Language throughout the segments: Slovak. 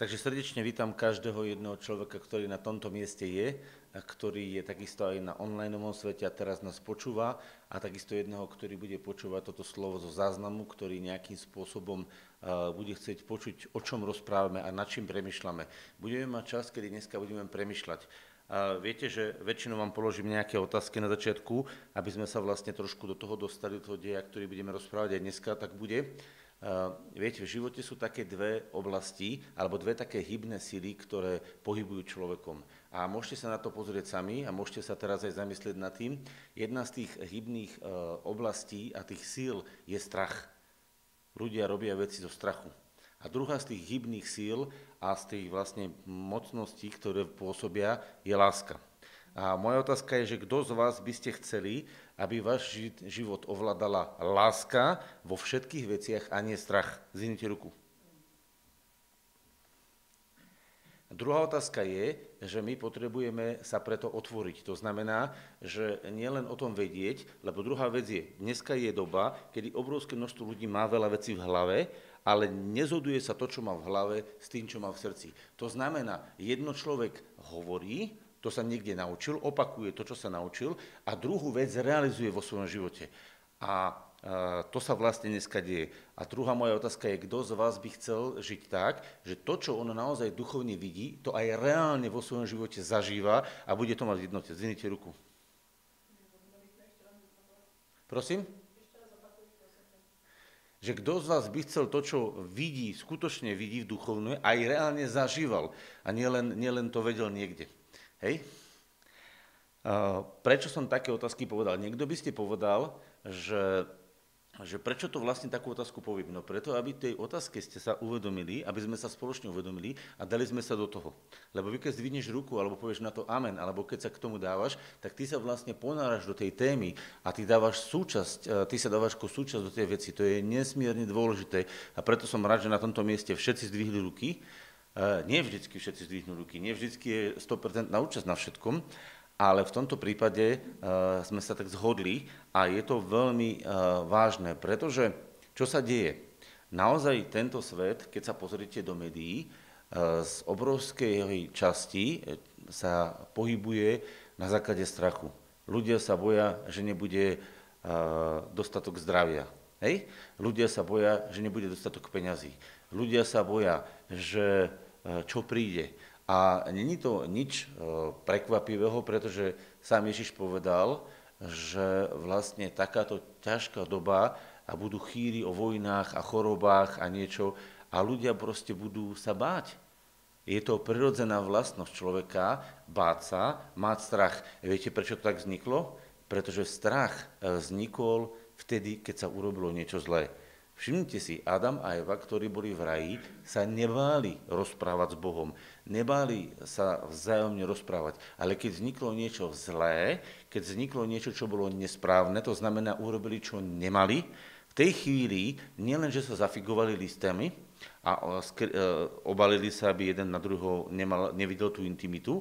Takže srdečne vítam každého jedného človeka, ktorý na tomto mieste je, a ktorý je takisto aj na online svete a teraz nás počúva a takisto jedného, ktorý bude počúvať toto slovo zo záznamu, ktorý nejakým spôsobom uh, bude chcieť počuť, o čom rozprávame a nad čím premyšľame. Budeme mať čas, kedy dneska budeme premyšľať. A viete, že väčšinou vám položím nejaké otázky na začiatku, aby sme sa vlastne trošku do toho dostali, do toho deja, ktorý budeme rozprávať aj dneska, tak bude. Uh, viete, v živote sú také dve oblasti, alebo dve také hybné síly, ktoré pohybujú človekom. A môžete sa na to pozrieť sami a môžete sa teraz aj zamyslieť nad tým. Jedna z tých hybných uh, oblastí a tých síl je strach. Ľudia robia veci zo strachu. A druhá z tých hybných síl a z tých vlastne mocností, ktoré pôsobia, je láska. A moja otázka je, že kto z vás by ste chceli, aby váš život ovládala láska vo všetkých veciach a nie strach. Zvinite ruku. Druhá otázka je, že my potrebujeme sa preto otvoriť. To znamená, že nielen o tom vedieť, lebo druhá vec je, dneska je doba, kedy obrovské množstvo ľudí má veľa vecí v hlave, ale nezhoduje sa to, čo má v hlave, s tým, čo má v srdci. To znamená, jedno človek hovorí, to sa niekde naučil, opakuje to, čo sa naučil a druhú vec realizuje vo svojom živote. A to sa vlastne dneska deje. A druhá moja otázka je, kto z vás by chcel žiť tak, že to, čo on naozaj duchovne vidí, to aj reálne vo svojom živote zažíva a bude to mať v jednote. Zvinite ruku. Prosím? Že kto z vás by chcel to, čo vidí, skutočne vidí v duchovne, aj reálne zažíval a nielen, nielen to vedel niekde. Hej? Prečo som také otázky povedal? Niekto by ste povedal, že, že prečo to vlastne takú otázku poviem? No preto, aby tej otázke ste sa uvedomili, aby sme sa spoločne uvedomili a dali sme sa do toho. Lebo vy keď zdvihneš ruku, alebo povieš na to amen, alebo keď sa k tomu dávaš, tak ty sa vlastne ponáraš do tej témy a ty dávaš súčasť, e, ty sa dávaš ako súčasť do tej veci. To je nesmierne dôležité a preto som rád, že na tomto mieste všetci zdvihli ruky nie vždycky všetci zdvihnú ruky, nie vždycky je 100% účasť na všetkom, ale v tomto prípade uh, sme sa tak zhodli a je to veľmi uh, vážne, pretože čo sa deje? Naozaj tento svet, keď sa pozrite do médií, z obrovskej časti sa pohybuje na základe strachu. Ľudia sa boja, že nebude dostatok zdravia. Hej? Ľudia sa boja, že nebude dostatok peňazí. Ľudia sa boja, že e, čo príde. A není to nič e, prekvapivého, pretože sám Ježiš povedal, že vlastne takáto ťažká doba a budú chýry o vojnách a chorobách a niečo a ľudia proste budú sa báť. Je to prirodzená vlastnosť človeka báť sa, mať strach. Viete, prečo to tak vzniklo? Pretože strach e, vznikol vtedy, keď sa urobilo niečo zlé. Všimnite si, Adam a Eva, ktorí boli v raji, sa nebáli rozprávať s Bohom, nebáli sa vzájomne rozprávať. Ale keď vzniklo niečo zlé, keď vzniklo niečo, čo bolo nesprávne, to znamená, urobili, čo nemali, v tej chvíli nielen, že sa zafigovali listami a e, obalili sa, aby jeden na druhého nemal, nevidel tú intimitu,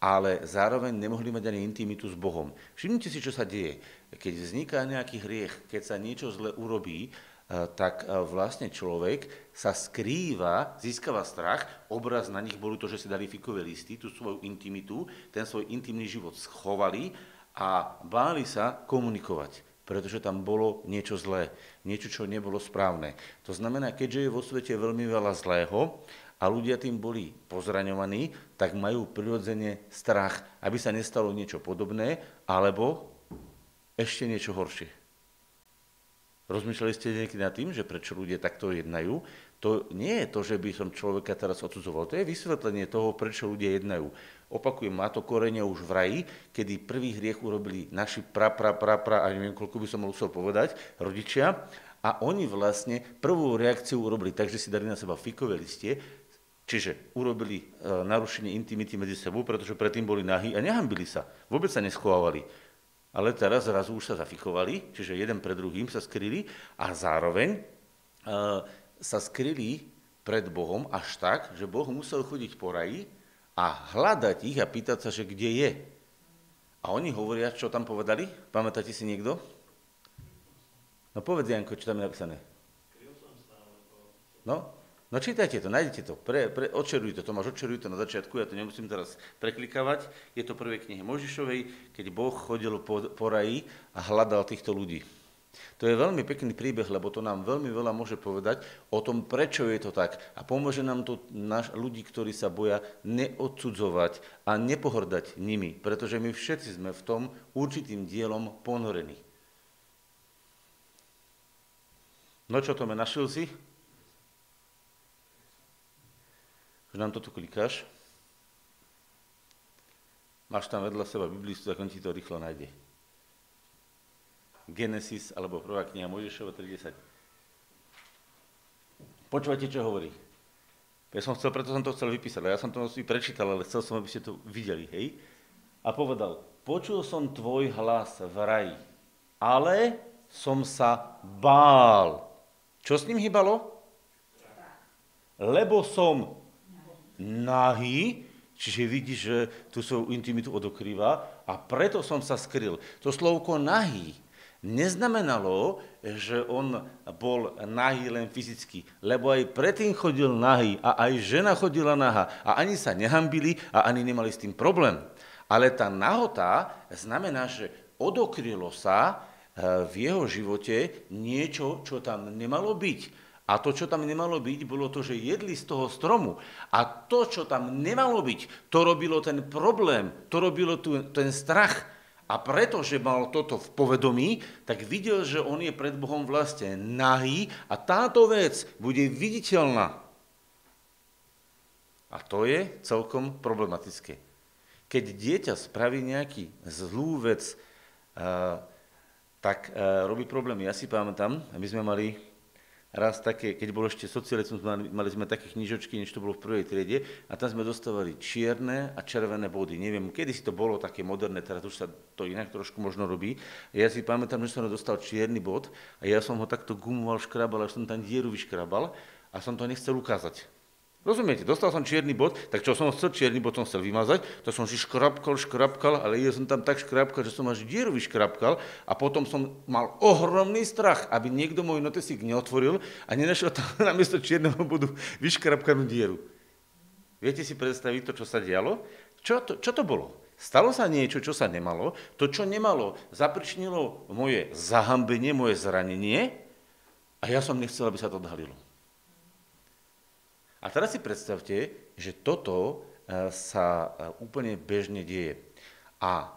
ale zároveň nemohli mať ani intimitu s Bohom. Všimnite si, čo sa deje. Keď vzniká nejaký hriech, keď sa niečo zle urobí, tak e, vlastne človek sa skrýva, získava strach, obraz na nich boli to, že si dali fikové listy, tú svoju intimitu, ten svoj intimný život schovali a báli sa komunikovať, pretože tam bolo niečo zlé, niečo, čo nebolo správne. To znamená, keďže je vo svete veľmi veľa zlého a ľudia tým boli pozraňovaní, tak majú prirodzene strach, aby sa nestalo niečo podobné, alebo ešte niečo horšie. Rozmýšľali ste niekedy nad tým, že prečo ľudia takto jednajú? To nie je to, že by som človeka teraz odsudzoval. To je vysvetlenie toho, prečo ľudia jednajú. Opakujem, má to korene už v raji, kedy prvý hriech urobili naši pra, pra, pra, pra, a neviem, koľko by som musel povedať, rodičia. A oni vlastne prvú reakciu urobili tak, že si dali na seba fikové listie, čiže urobili e, narušenie intimity medzi sebou, pretože predtým boli nahí a nehambili sa. Vôbec sa neschovávali ale teraz zrazu už sa zafichovali, čiže jeden pred druhým sa skryli a zároveň uh, sa skryli pred Bohom až tak, že Boh musel chodiť po raji a hľadať ich a pýtať sa, že kde je. A oni hovoria, čo tam povedali? Pamätáte si niekto? No povedz, Janko, čo tam je napísané. No, No čítajte to, nájdete to, pre, pre, odčeruj to, Tomáš, odčeruj to na začiatku, ja to nemusím teraz preklikávať. Je to prvé knihe Možišovej, keď Boh chodil po, po raji a hľadal týchto ľudí. To je veľmi pekný príbeh, lebo to nám veľmi veľa môže povedať o tom, prečo je to tak. A pomôže nám to naš, ľudí, ktorí sa boja neodsudzovať a nepohrdať nimi, pretože my všetci sme v tom určitým dielom ponorení. No čo, Tome, našiel si? Že nám toto klikáš, máš tam vedľa seba Biblistu, tak on ti to rýchlo nájde. Genesis, alebo prvá kniha Mojžišova 3.10. Počúvajte, čo hovorí. Ja som chcel, preto som to chcel vypísať, ja som to si prečítal, ale chcel som, aby ste to videli, hej? A povedal, počul som tvoj hlas v raji, ale som sa bál. Čo s ním hýbalo? Lebo som nahý, čiže vidí, že tu svoju intimitu odokrýva a preto som sa skryl. To slovko nahý neznamenalo, že on bol nahý len fyzicky, lebo aj predtým chodil nahý a aj žena chodila nahá a ani sa nehambili a ani nemali s tým problém. Ale tá nahota znamená, že odokrylo sa eh, v jeho živote niečo, čo tam nemalo byť. A to, čo tam nemalo byť, bolo to, že jedli z toho stromu. A to, čo tam nemalo byť, to robilo ten problém, to robilo tu, ten strach. A pretože mal toto v povedomí, tak videl, že on je pred Bohom vlastne nahý a táto vec bude viditeľná. A to je celkom problematické. Keď dieťa spraví nejaký zlú vec, tak robí problémy. Ja si pamätám, my sme mali raz také, keď bol ešte socializmus, mali, mali sme také knižočky, než to bolo v prvej triede, a tam sme dostávali čierne a červené body. Neviem, kedy si to bolo také moderné, teraz už sa to inak trošku možno robí. Ja si pamätám, že som dostal čierny bod a ja som ho takto gumoval, škrabal, až som tam dieru vyškrabal a som to nechcel ukázať. Rozumiete, dostal som čierny bod, tak čo som chcel, čierny bod som chcel vymazať, to som si škrapkal, škrapkal, ale ja som tam tak škrapkal, že som až dieru vyškrapkal a potom som mal ohromný strach, aby niekto môj notesík neotvoril a nenašiel tam namiesto čierneho bodu vyškrapkanú dieru. Viete si predstaviť to, čo sa dialo? Čo to, čo to bolo? Stalo sa niečo, čo sa nemalo. To, čo nemalo, zapričnilo moje zahambenie, moje zranenie a ja som nechcel, aby sa to odhalilo. A teraz si predstavte, že toto e, sa e, úplne bežne deje. A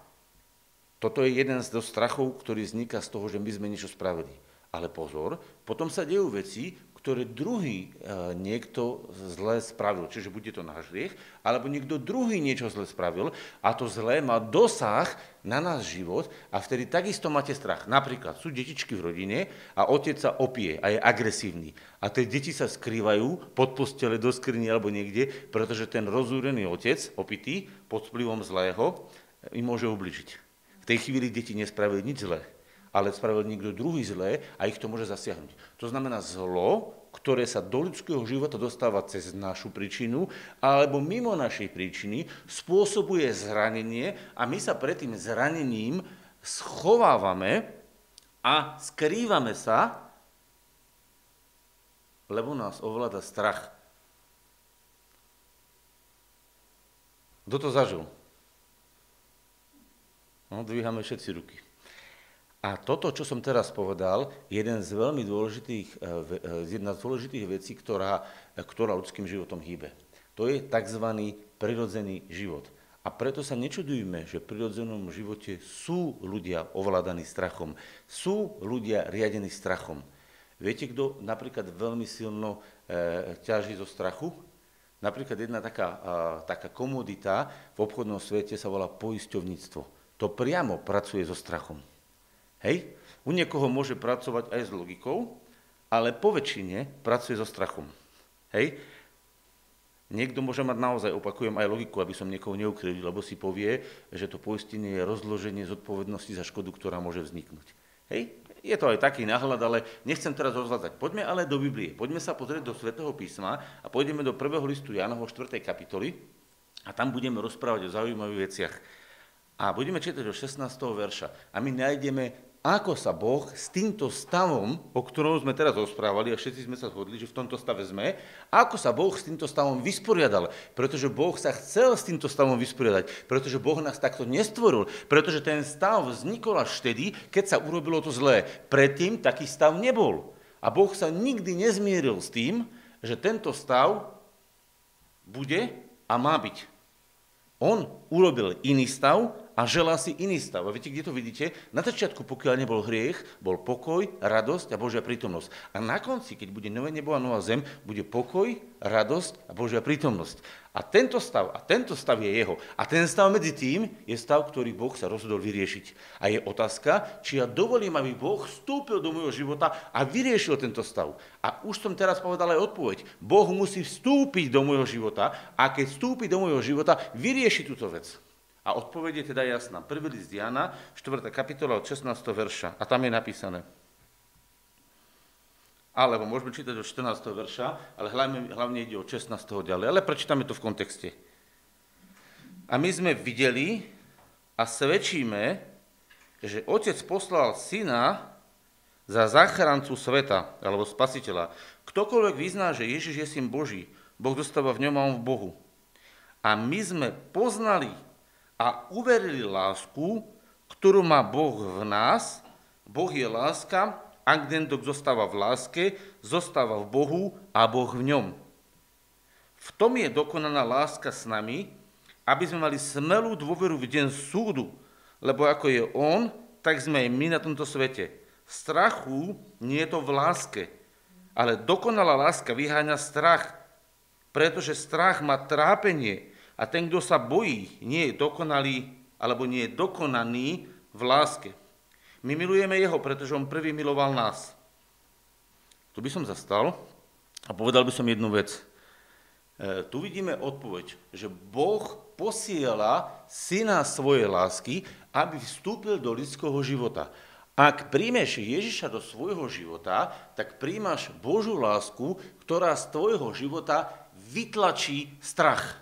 toto je jeden z strachov, ktorý vzniká z toho, že my sme niečo spravili. Ale pozor, potom sa dejú veci, ktoré druhý e, niekto zle spravil. Čiže bude to náš hriech, alebo niekto druhý niečo zle spravil a to zlé má dosah na nás život a vtedy takisto máte strach. Napríklad sú detičky v rodine a otec sa opie a je agresívny. A tie deti sa skrývajú pod postele, do skriny alebo niekde, pretože ten rozúrený otec, opitý, pod vplyvom zlého, im môže ubližiť. V tej chvíli deti nespravili nič zlé ale spravil niekto druhý zlé a ich to môže zasiahnuť. To znamená zlo, ktoré sa do ľudského života dostáva cez našu príčinu alebo mimo našej príčiny, spôsobuje zranenie a my sa pred tým zranením schovávame a skrývame sa, lebo nás ovláda strach. Kto to zažil? No, dvíhame všetci ruky. A toto, čo som teraz povedal, je jeden z veľmi dôležitých, eh, eh, jedna z dôležitých vecí, ktorá, ktorá ľudským životom hýbe. To je tzv. prirodzený život. A preto sa nečudujme, že v prirodzenom živote sú ľudia ovládaní strachom, sú ľudia riadení strachom. Viete, kto napríklad veľmi silno e, ťaží zo strachu? Napríklad jedna taká, e, taká komodita v obchodnom svete sa volá poisťovníctvo. To priamo pracuje so strachom. Hej? U niekoho môže pracovať aj s logikou, ale po väčšine pracuje so strachom. Hej? Niekto môže mať naozaj, opakujem, aj logiku, aby som niekoho neukrivil, lebo si povie, že to poistenie je rozloženie zodpovednosti za škodu, ktorá môže vzniknúť. Hej? Je to aj taký náhľad, ale nechcem teraz rozvádzať. Poďme ale do Biblie. Poďme sa pozrieť do Svetého písma a pôjdeme do prvého listu Jánovo 4. kapitoly a tam budeme rozprávať o zaujímavých veciach. A budeme čítať do 16. verša. A my nájdeme ako sa Boh s týmto stavom, o ktorom sme teraz rozprávali a všetci sme sa zhodli, že v tomto stave sme, ako sa Boh s týmto stavom vysporiadal. Pretože Boh sa chcel s týmto stavom vysporiadať, pretože Boh nás takto nestvoril, pretože ten stav vznikol až vtedy, keď sa urobilo to zlé. Predtým taký stav nebol. A Boh sa nikdy nezmieril s tým, že tento stav bude a má byť. On urobil iný stav a želá si iný stav. A viete, kde to vidíte? Na začiatku, pokiaľ nebol hriech, bol pokoj, radosť a Božia prítomnosť. A na konci, keď bude nové nebo a nová zem, bude pokoj, radosť a Božia prítomnosť. A tento stav, a tento stav je jeho. A ten stav medzi tým je stav, ktorý Boh sa rozhodol vyriešiť. A je otázka, či ja dovolím, aby Boh vstúpil do môjho života a vyriešil tento stav. A už som teraz povedal aj odpoveď. Boh musí vstúpiť do môjho života a keď vstúpi do môjho života, vyrieši túto vec. A odpoveď je teda jasná. Prvý list Jana, 4. kapitola od 16. verša. A tam je napísané. Alebo môžeme čítať od 14. verša, ale hlavne, hlavne ide od 16. ďalej. Ale prečítame to v kontexte. A my sme videli a svedčíme, že Otec poslal Syna za záchrancu sveta, alebo spasiteľa. Ktokoľvek vyzná, že Ježiš je syn Boží, Boh dostáva v ňom a on v Bohu. A my sme poznali a uverili lásku, ktorú má Boh v nás. Boh je láska, ak ten, kto zostáva v láske, zostáva v Bohu a Boh v ňom. V tom je dokonaná láska s nami, aby sme mali smelú dôveru v deň súdu, lebo ako je On, tak sme aj my na tomto svete. Strachu nie je to v láske, ale dokonalá láska vyháňa strach, pretože strach má trápenie, a ten, kto sa bojí, nie je dokonalý, alebo nie je dokonaný v láske. My milujeme Jeho, pretože On prvý miloval nás. Tu by som zastal a povedal by som jednu vec. E, tu vidíme odpoveď, že Boh posiela syna svojej lásky, aby vstúpil do lidského života. Ak príjmeš Ježiša do svojho života, tak príjmaš Božú lásku, ktorá z tvojho života vytlačí strach.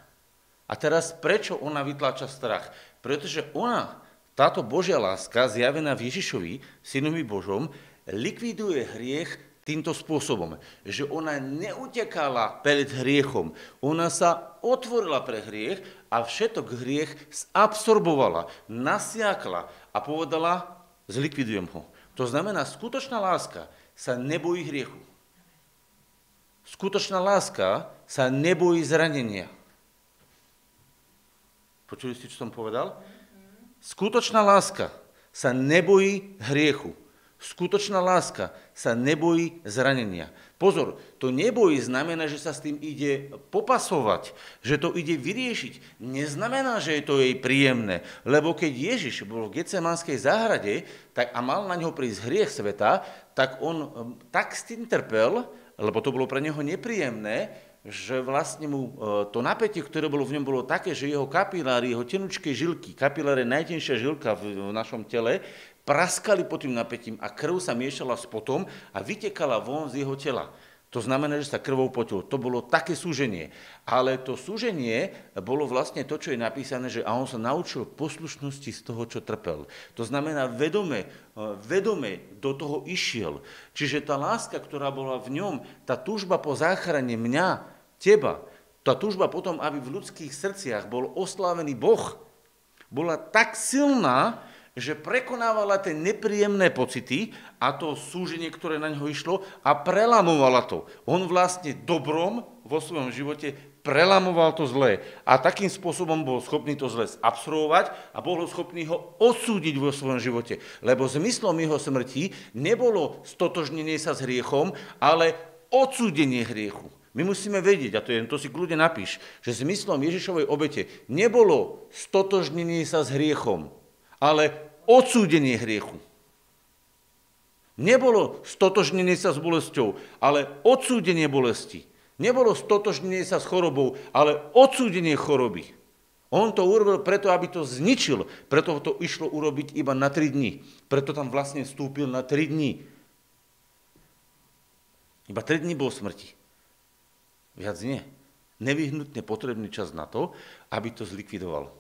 A teraz prečo ona vytláča strach? Pretože ona, táto Božia láska, zjavená v Ježišovi, synovi Božom, likviduje hriech týmto spôsobom, že ona neutekala pred hriechom, ona sa otvorila pre hriech a všetok hriech zabsorbovala, nasiakla a povedala, zlikvidujem ho. To znamená, skutočná láska sa nebojí hriechu. Skutočná láska sa nebojí zranenia. Počuli ste, čo som povedal? Skutočná láska sa nebojí hriechu. Skutočná láska sa nebojí zranenia. Pozor, to nebojí znamená, že sa s tým ide popasovať, že to ide vyriešiť. Neznamená, že je to jej príjemné, lebo keď Ježiš bol v Getsemanskej záhrade tak, a mal na ňo prísť hriech sveta, tak on hm, tak s trpel, lebo to bolo pre neho nepríjemné, že vlastne mu e, to napätie, ktoré bolo v ňom, bolo také, že jeho kapiláry, jeho tenučké žilky, kapilár je najtenšia žilka v, v našom tele, praskali pod tým napätím a krv sa miešala s potom a vytekala von z jeho tela. To znamená, že sa krvou potil. To bolo také súženie. Ale to súženie bolo vlastne to, čo je napísané, že a on sa naučil poslušnosti z toho, čo trpel. To znamená, vedome, e, vedome do toho išiel. Čiže tá láska, ktorá bola v ňom, tá túžba po záchrane mňa, teba, tá túžba potom, aby v ľudských srdciach bol oslávený Boh, bola tak silná, že prekonávala tie nepríjemné pocity a to súženie, ktoré na ňo išlo a prelamovala to. On vlastne dobrom vo svojom živote prelamoval to zlé a takým spôsobom bol schopný to zlé absorbovať a bol schopný ho odsúdiť vo svojom živote. Lebo zmyslom jeho smrti nebolo stotožnenie sa s hriechom, ale odsúdenie hriechu. My musíme vedieť, a to, je, to si kľudne napíš, že zmyslom Ježišovej obete nebolo stotožnenie sa s hriechom, ale odsúdenie hriechu. Nebolo stotožnenie sa s bolesťou, ale odsúdenie bolesti. Nebolo stotožnenie sa s chorobou, ale odsúdenie choroby. On to urobil preto, aby to zničil. Preto to išlo urobiť iba na 3 dní. Preto tam vlastne vstúpil na 3 dní. Iba 3 dní bol smrti. Viac nie. Nevyhnutne potrebný čas na to, aby to zlikvidoval.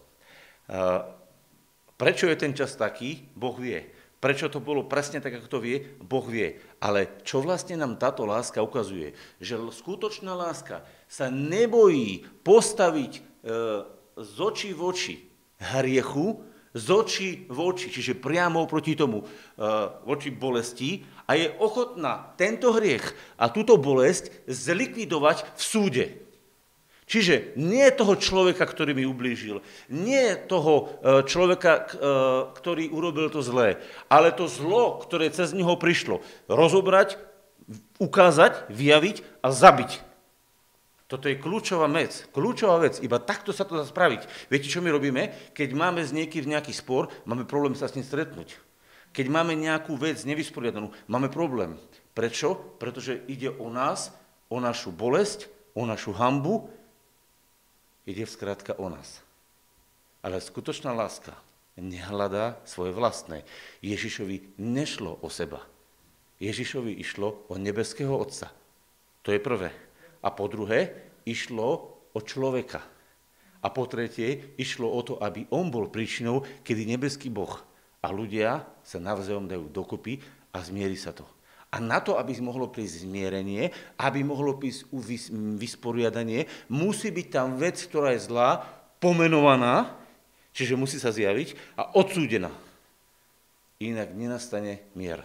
Prečo je ten čas taký? Boh vie. Prečo to bolo presne tak, ako to vie, Boh vie. Ale čo vlastne nám táto láska ukazuje? Že skutočná láska sa nebojí postaviť e, z očí v oči hriechu, z očí v oči, čiže priamo proti tomu, e, voči bolesti a je ochotná tento hriech a túto bolesť zlikvidovať v súde. Čiže nie toho človeka, ktorý mi ublížil, nie toho e, človeka, e, ktorý urobil to zlé, ale to zlo, ktoré cez neho prišlo, rozobrať, ukázať, vyjaviť a zabiť. Toto je kľúčová vec. Kľúčová vec. Iba takto sa to dá spraviť. Viete, čo my robíme? Keď máme s niekým nejaký spor, máme problém sa s ním stretnúť. Keď máme nejakú vec nevysporiadanú, máme problém. Prečo? Pretože ide o nás, o našu bolesť, o našu hambu, Ide zkrátka o nás. Ale skutočná láska nehľadá svoje vlastné. Ježišovi nešlo o seba. Ježišovi išlo o nebeského Otca. To je prvé. A po druhé, išlo o človeka. A po tretie, išlo o to, aby on bol príčinou, kedy nebeský Boh a ľudia sa navzájom dajú dokopy a zmieri sa to. A na to, aby mohlo prísť zmierenie, aby mohlo prísť vysporiadanie, musí byť tam vec, ktorá je zlá, pomenovaná, čiže musí sa zjaviť a odsúdená. Inak nenastane mier.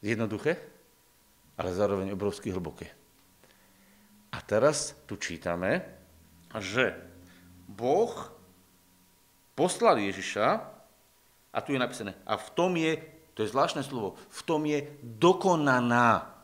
Jednoduché, ale zároveň obrovsky hlboké. A teraz tu čítame, že Boh poslal Ježiša, a tu je napísané, a v tom je, to je zvláštne slovo, v tom je dokonaná.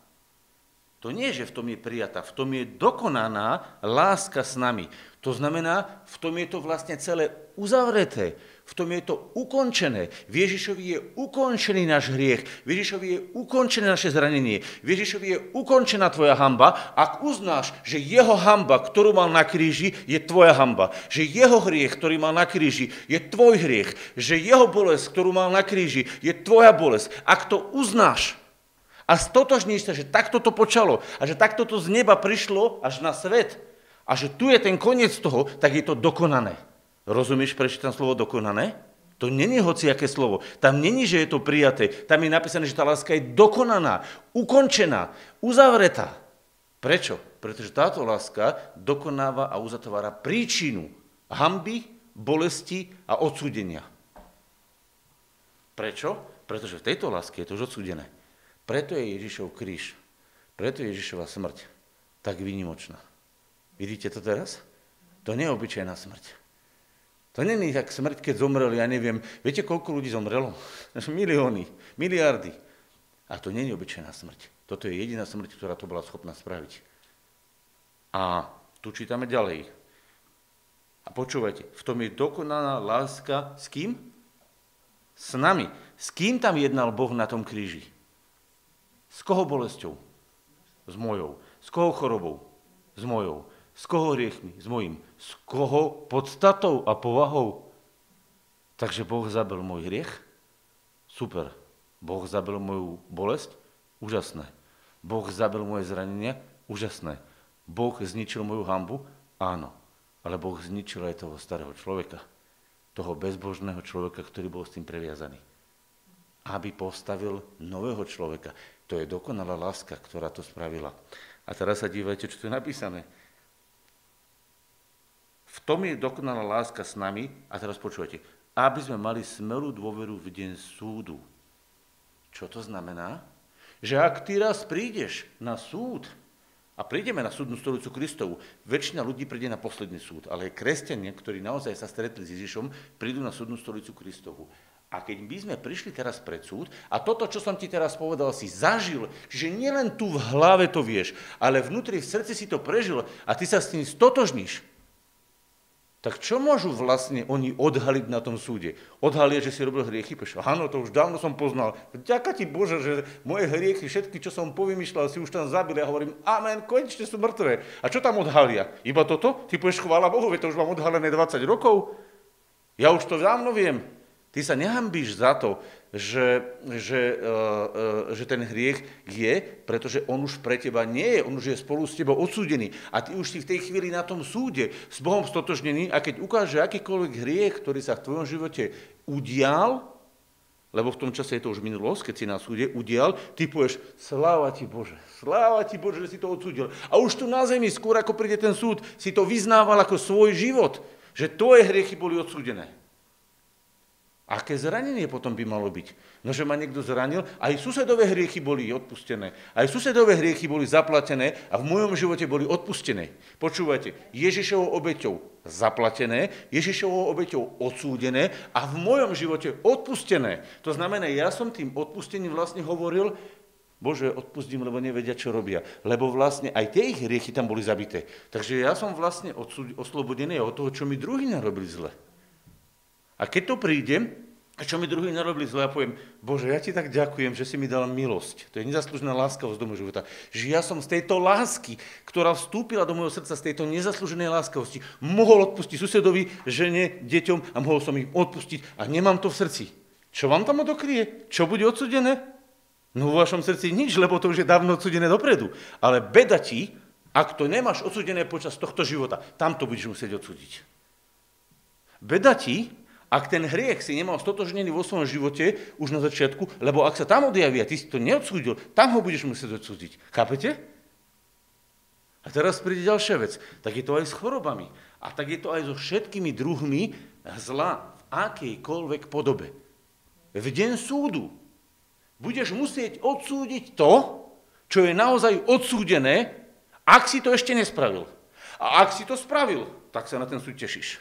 To nie že v tom je prijatá, v tom je dokonaná láska s nami. To znamená, v tom je to vlastne celé uzavreté, v tom je to ukončené. V Ježišovi je ukončený náš hriech, v Ježišovi je ukončené naše zranenie, v Ježišovi je ukončená tvoja hamba, ak uznáš, že jeho hamba, ktorú mal na kríži, je tvoja hamba, že jeho hriech, ktorý mal na kríži, je tvoj hriech, že jeho bolesť, ktorú mal na kríži, je tvoja bolesť. Ak to uznáš, a stotožníš sa, že takto to počalo a že takto to z neba prišlo až na svet a že tu je ten koniec toho, tak je to dokonané. Rozumieš, prečo tam slovo dokonané? To není hociaké slovo. Tam není, že je to prijaté. Tam je napísané, že tá láska je dokonaná, ukončená, uzavretá. Prečo? Pretože táto láska dokonáva a uzatvára príčinu hamby, bolesti a odsúdenia. Prečo? Pretože v tejto láske je to už odsúdené. Preto je Ježišov kríž, preto je Ježišova smrť tak výnimočná. Vidíte to teraz? To nie je obyčajná smrť. To není tak smrť, keď zomreli, ja neviem, viete, koľko ľudí zomrelo? Milióny, miliardy. A to není obyčajná smrť. Toto je jediná smrť, ktorá to bola schopná spraviť. A tu čítame ďalej. A počúvajte, v tom je dokonaná láska s kým? S nami. S kým tam jednal Boh na tom kríži? S koho bolesťou? S mojou. S koho chorobou? S mojou. S koho hriechmi? S mojim. S koho podstatou a povahou? Takže Boh zabil môj hriech? Super. Boh zabil moju bolesť? Úžasné. Boh zabil moje zranenia? Úžasné. Boh zničil moju hambu? Áno. Ale Boh zničil aj toho starého človeka. Toho bezbožného človeka, ktorý bol s tým previazaný. Aby postavil nového človeka. To je dokonalá láska, ktorá to spravila. A teraz sa dívajte, čo tu je napísané. V tom je dokonalá láska s nami, a teraz počúvate, aby sme mali smelú dôveru v deň súdu. Čo to znamená? Že ak ty raz prídeš na súd, a prídeme na súdnu stolicu Kristovu, väčšina ľudí príde na posledný súd, ale kresťania, ktorí naozaj sa stretli s Ježišom, prídu na súdnu stolicu Kristovu. A keď by sme prišli teraz pred súd a toto, čo som ti teraz povedal, si zažil, čiže nielen tu v hlave to vieš, ale vnútri v srdci si to prežil a ty sa s tým stotožníš, tak čo môžu vlastne oni odhaliť na tom súde? Odhalia, že si robil hriechy? Pešo, áno, to už dávno som poznal. Ďaká ti Bože, že moje hriechy, všetky, čo som povymýšľal, si už tam zabili. Ja hovorím, amen, konečne sú mŕtve. A čo tam odhalia? Iba toto? Ty povieš, chvála Bohu, to už mám odhalené 20 rokov. Ja už to dávno viem. Ty sa nehambíš za to, že, že, uh, uh, že ten hriech je, pretože on už pre teba nie je, on už je spolu s tebou odsúdený. A ty už si v tej chvíli na tom súde s Bohom stotožnený a keď ukáže akýkoľvek hriech, ktorý sa v tvojom živote udial, lebo v tom čase je to už minulosť, keď si na súde udial, ty povieš, sláva ti Bože, sláva ti Bože, že si to odsúdil. A už tu na zemi, skôr ako príde ten súd, si to vyznával ako svoj život, že tvoje hriechy boli odsúdené. Aké zranenie potom by malo byť? No, že ma niekto zranil, aj susedové hriechy boli odpustené, aj susedové hriechy boli zaplatené a v mojom živote boli odpustené. Počúvajte, Ježišovou obeťou zaplatené, Ježišovou obeťou odsúdené a v mojom živote odpustené. To znamená, ja som tým odpustením vlastne hovoril, Bože, odpustím, lebo nevedia, čo robia. Lebo vlastne aj tie ich hriechy tam boli zabité. Takže ja som vlastne oslobodený od toho, čo mi druhý narobili zle. A keď to prídem, a čo mi druhý narobili zle, ja poviem, Bože, ja ti tak ďakujem, že si mi dal milosť. To je nezaslúžená láskavosť do môjho života. Že ja som z tejto lásky, ktorá vstúpila do môjho srdca, z tejto nezaslúženej láskavosti, mohol odpustiť susedovi, žene, deťom a mohol som ich odpustiť a nemám to v srdci. Čo vám tam odokrie? Čo bude odsudené? No vo vašom srdci nič, lebo to už je dávno odsudené dopredu. Ale beda ti, ak to nemáš odsudené počas tohto života, tam to budeš musieť odsúdiť. Beda ti, ak ten hriech si nemal stotožnený vo svojom živote už na začiatku, lebo ak sa tam odjaví a ty si to neodsúdil, tam ho budeš musieť odsúdiť. Chápete? A teraz príde ďalšia vec. Tak je to aj s chorobami. A tak je to aj so všetkými druhmi zla v akejkoľvek podobe. V deň súdu budeš musieť odsúdiť to, čo je naozaj odsúdené, ak si to ešte nespravil. A ak si to spravil, tak sa na ten súd tešíš.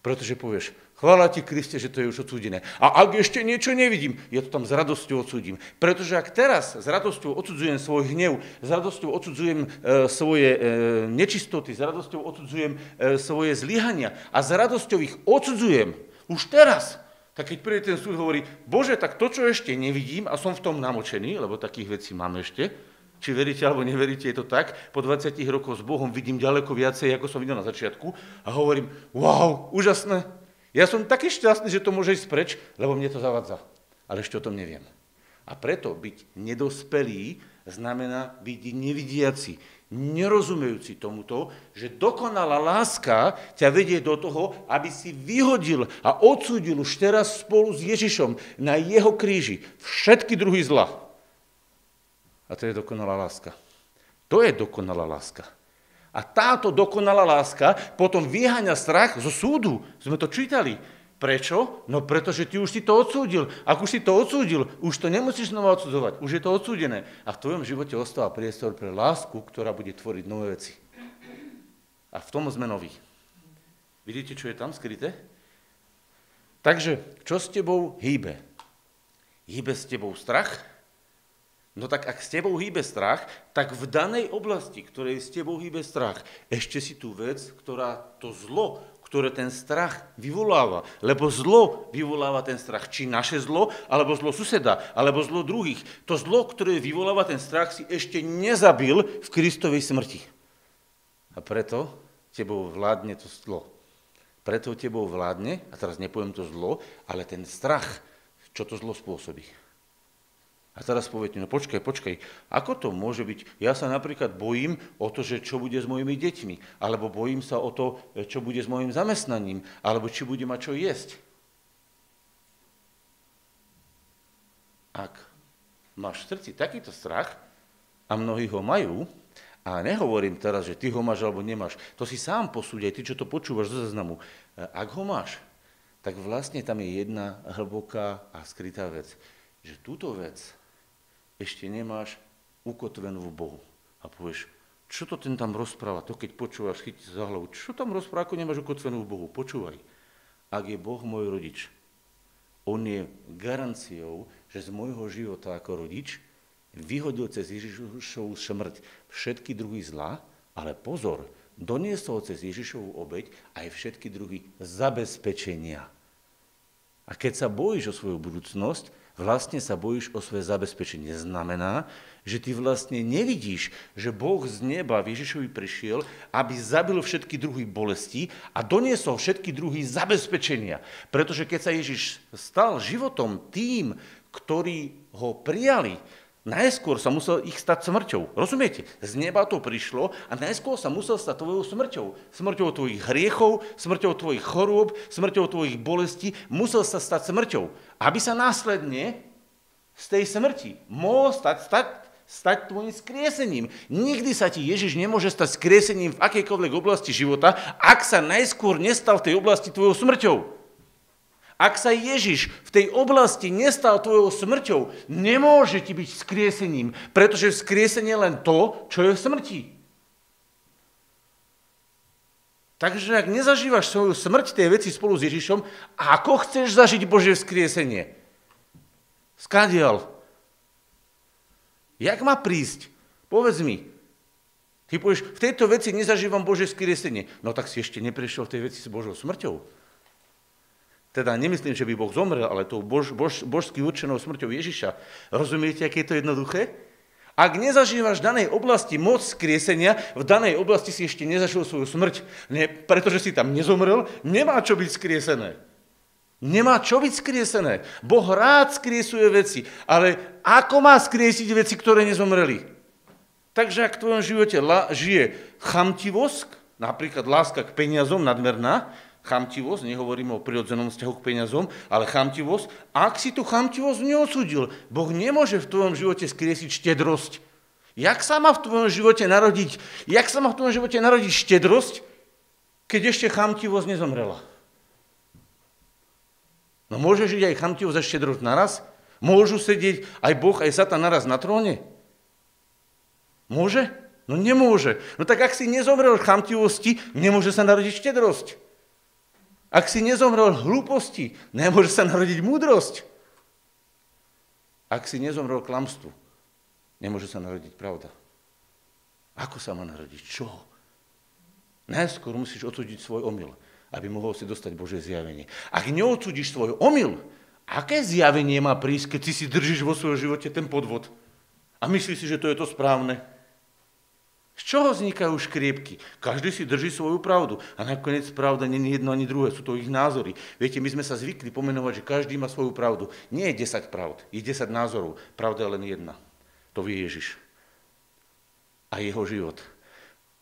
Pretože povieš, Chvála ti, Kriste, že to je už odsúdené. A ak ešte niečo nevidím, ja to tam s radosťou odsúdim. Pretože ak teraz s radosťou odsudzujem svoj hnev, s radosťou odsudzujem e, svoje e, nečistoty, s radosťou odsudzujem e, svoje zlyhania a s radosťou ich odsudzujem už teraz, tak keď príde ten súd, hovorí, Bože, tak to, čo ešte nevidím a som v tom namočený, lebo takých vecí mám ešte, či veríte alebo neveríte, je to tak, po 20 rokoch s Bohom vidím ďaleko viacej, ako som videl na začiatku a hovorím, wow, úžasné, ja som taký šťastný, že to môže ísť preč, lebo mne to zavadza. Ale ešte o tom neviem. A preto byť nedospelý znamená byť nevidiaci, nerozumejúci tomuto, že dokonalá láska ťa vedie do toho, aby si vyhodil a odsúdil už teraz spolu s Ježišom na jeho kríži všetky druhy zla. A to je dokonalá láska. To je dokonalá láska. A táto dokonalá láska potom vyháňa strach zo súdu. Sme to čítali. Prečo? No pretože ty už si to odsúdil. Ak už si to odsúdil, už to nemusíš znova odsudzovať. Už je to odsúdené. A v tvojom živote ostáva priestor pre lásku, ktorá bude tvoriť nové veci. A v tom sme noví. Vidíte, čo je tam skryté? Takže, čo s tebou hýbe? Hýbe s tebou strach? No tak ak s tebou hýbe strach, tak v danej oblasti, ktorej s tebou hýbe strach, ešte si tú vec, ktorá to zlo, ktoré ten strach vyvoláva. Lebo zlo vyvoláva ten strach. Či naše zlo, alebo zlo suseda, alebo zlo druhých. To zlo, ktoré vyvoláva ten strach, si ešte nezabil v Kristovej smrti. A preto tebou vládne to zlo. Preto tebou vládne, a teraz nepoviem to zlo, ale ten strach, čo to zlo spôsobí. A teraz poviete, no počkaj, počkaj, ako to môže byť? Ja sa napríklad bojím o to, že čo bude s mojimi deťmi, alebo bojím sa o to, čo bude s mojim zamestnaním, alebo či bude mať čo jesť. Ak máš v srdci takýto strach, a mnohí ho majú, a nehovorím teraz, že ty ho máš alebo nemáš, to si sám posúď, ty, čo to počúvaš zo zaznamu. Ak ho máš, tak vlastne tam je jedna hlboká a skrytá vec, že túto vec ešte nemáš ukotvenú v Bohu. A povieš, čo to ten tam rozpráva? To keď počúvaš, chytí za hlavu. Čo tam rozpráva, ako nemáš ukotvenú v Bohu? Počúvaj. Ak je Boh môj rodič, on je garanciou, že z môjho života ako rodič vyhodil cez Ježišovú smrť všetky druhy zla, ale pozor, doniesol cez Ježišovú obeď aj všetky druhy zabezpečenia. A keď sa bojíš o svoju budúcnosť, vlastne sa bojíš o svoje zabezpečenie. Znamená, že ty vlastne nevidíš, že Boh z neba Ježišovi prišiel, aby zabil všetky druhy bolesti a doniesol všetky druhy zabezpečenia. Pretože keď sa Ježiš stal životom tým, ktorí ho prijali, Najskôr sa musel ich stať smrťou. Rozumiete? Z neba to prišlo a najskôr sa musel stať tvojou smrťou. Smrťou tvojich hriechov, smrťou tvojich chorôb, smrťou tvojich bolestí. Musel sa stať smrťou. Aby sa následne z tej smrti mohol stať, stať, stať tvojim skriesením. Nikdy sa ti Ježiš nemôže stať skriesením v akejkoľvek oblasti života, ak sa najskôr nestal v tej oblasti tvojou smrťou. Ak sa Ježiš v tej oblasti nestal tvojou smrťou, nemôže ti byť skriesením, pretože vzkriesenie je len to, čo je v smrti. Takže ak nezažívaš svoju smrť tej veci spolu s Ježišom, ako chceš zažiť Božie vzkriesenie? Skadial. Jak má prísť? Povedz mi. Ty povieš, v tejto veci nezažívam Božie vzkriesenie. No tak si ešte neprešiel v tej veci s Božou smrťou. Teda nemyslím, že by Boh zomrel, ale tou bož, bož, božsky určenou smrťou Ježiša. Rozumiete, aké je to jednoduché? Ak nezažívaš v danej oblasti moc skriesenia, v danej oblasti si ešte nezažil svoju smrť, ne, pretože si tam nezomrel, nemá čo byť skriesené. Nemá čo byť skriesené. Boh rád skriesuje veci, ale ako má skriesiť veci, ktoré nezomreli? Takže ak v tvojom živote žije chamtivosť, napríklad láska k peniazom nadmerná, chamtivosť, nehovoríme o prirodzenom vzťahu k peniazom, ale chamtivosť. Ak si tú chamtivosť neodsudil, Boh nemôže v tvojom živote skriesiť štedrosť. Jak sa má v tvojom živote narodiť, jak sa má v tvojom živote narodiť štedrosť, keď ešte chamtivosť nezomrela? No môže žiť aj chamtivosť a štedrosť naraz? Môžu sedieť aj Boh, aj Satan naraz na tróne? Môže? No nemôže. No tak ak si nezomrel v chamtivosti, nemôže sa narodiť štedrosť. Ak si nezomrel hlúposti, nemôže sa narodiť múdrosť. Ak si nezomrel klamstvu, nemôže sa narodiť pravda. Ako sa má narodiť? Čo? Najskôr musíš odsúdiť svoj omyl, aby mohol si dostať Božie zjavenie. Ak neodsúdiš svoj omyl, aké zjavenie má prísť, keď si si držíš vo svojom živote ten podvod? A myslíš si, že to je to správne? Z čoho vznikajú škriepky? Každý si drží svoju pravdu. A nakoniec pravda nie je jedno ani druhé, sú to ich názory. Viete, my sme sa zvykli pomenovať, že každý má svoju pravdu. Nie je 10 pravd, je 10 názorov. Pravda je len jedna. To vie Ježiš. A jeho život.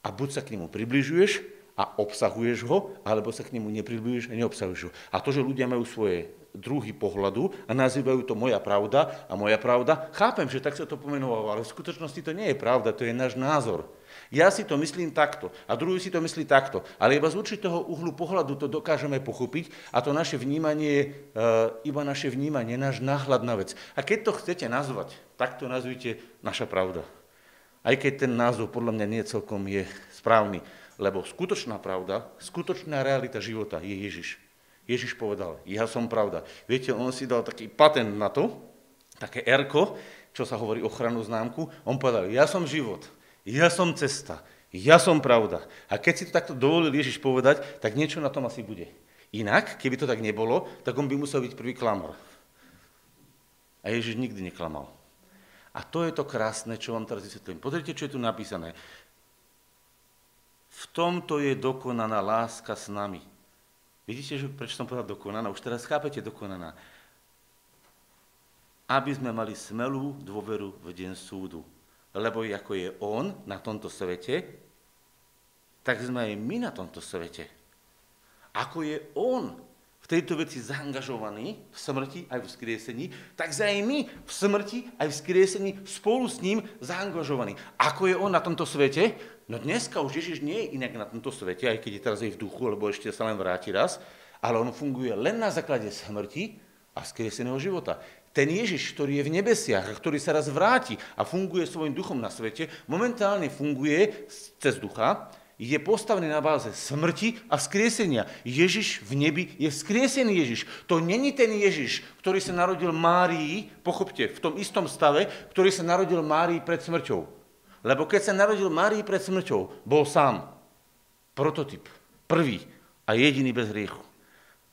A buď sa k nemu približuješ a obsahuješ ho, alebo sa k nemu nepribližuješ a neobsahuješ ho. A to, že ľudia majú svoje druhy pohľadu a nazývajú to moja pravda a moja pravda, chápem, že tak sa to pomenovalo, ale v skutočnosti to nie je pravda, to je náš názor. Ja si to myslím takto a druhý si to myslí takto, ale iba z určitého uhlu pohľadu to dokážeme pochopiť a to naše vnímanie je iba naše vnímanie, náš náhľad na vec. A keď to chcete nazvať, tak to nazvite naša pravda. Aj keď ten názov podľa mňa nie celkom je správny, lebo skutočná pravda, skutočná realita života je Ježiš. Ježiš povedal, ja som pravda. Viete, on si dal taký patent na to, také erko, čo sa hovorí ochranu známku, on povedal, ja som život ja som cesta, ja som pravda. A keď si to takto dovolil Ježiš povedať, tak niečo na tom asi bude. Inak, keby to tak nebolo, tak on by musel byť prvý klamor. A Ježiš nikdy neklamal. A to je to krásne, čo vám teraz vysvetlím. Pozrite, čo je tu napísané. V tomto je dokonaná láska s nami. Vidíte, že prečo som povedal dokonaná? Už teraz chápete dokonaná. Aby sme mali smelú dôveru v deň súdu lebo ako je On na tomto svete, tak sme aj my na tomto svete. Ako je On v tejto veci zaangažovaný v smrti aj v skriesení, tak sme aj my v smrti aj v skriesení spolu s ním zaangažovaní. Ako je On na tomto svete? No dneska už Ježiš nie je inak na tomto svete, aj keď je teraz aj v duchu, lebo ešte sa len vráti raz, ale on funguje len na základe smrti a skrieseného života ten Ježiš, ktorý je v nebesiach a ktorý sa raz vráti a funguje svojim duchom na svete, momentálne funguje cez ducha, je postavený na báze smrti a vzkriesenia. Ježiš v nebi je vzkriesený Ježiš. To není ten Ježiš, ktorý sa narodil Márii, pochopte, v tom istom stave, ktorý sa narodil Márii pred smrťou. Lebo keď sa narodil Márii pred smrťou, bol sám. Prototyp. Prvý a jediný bez hriechu.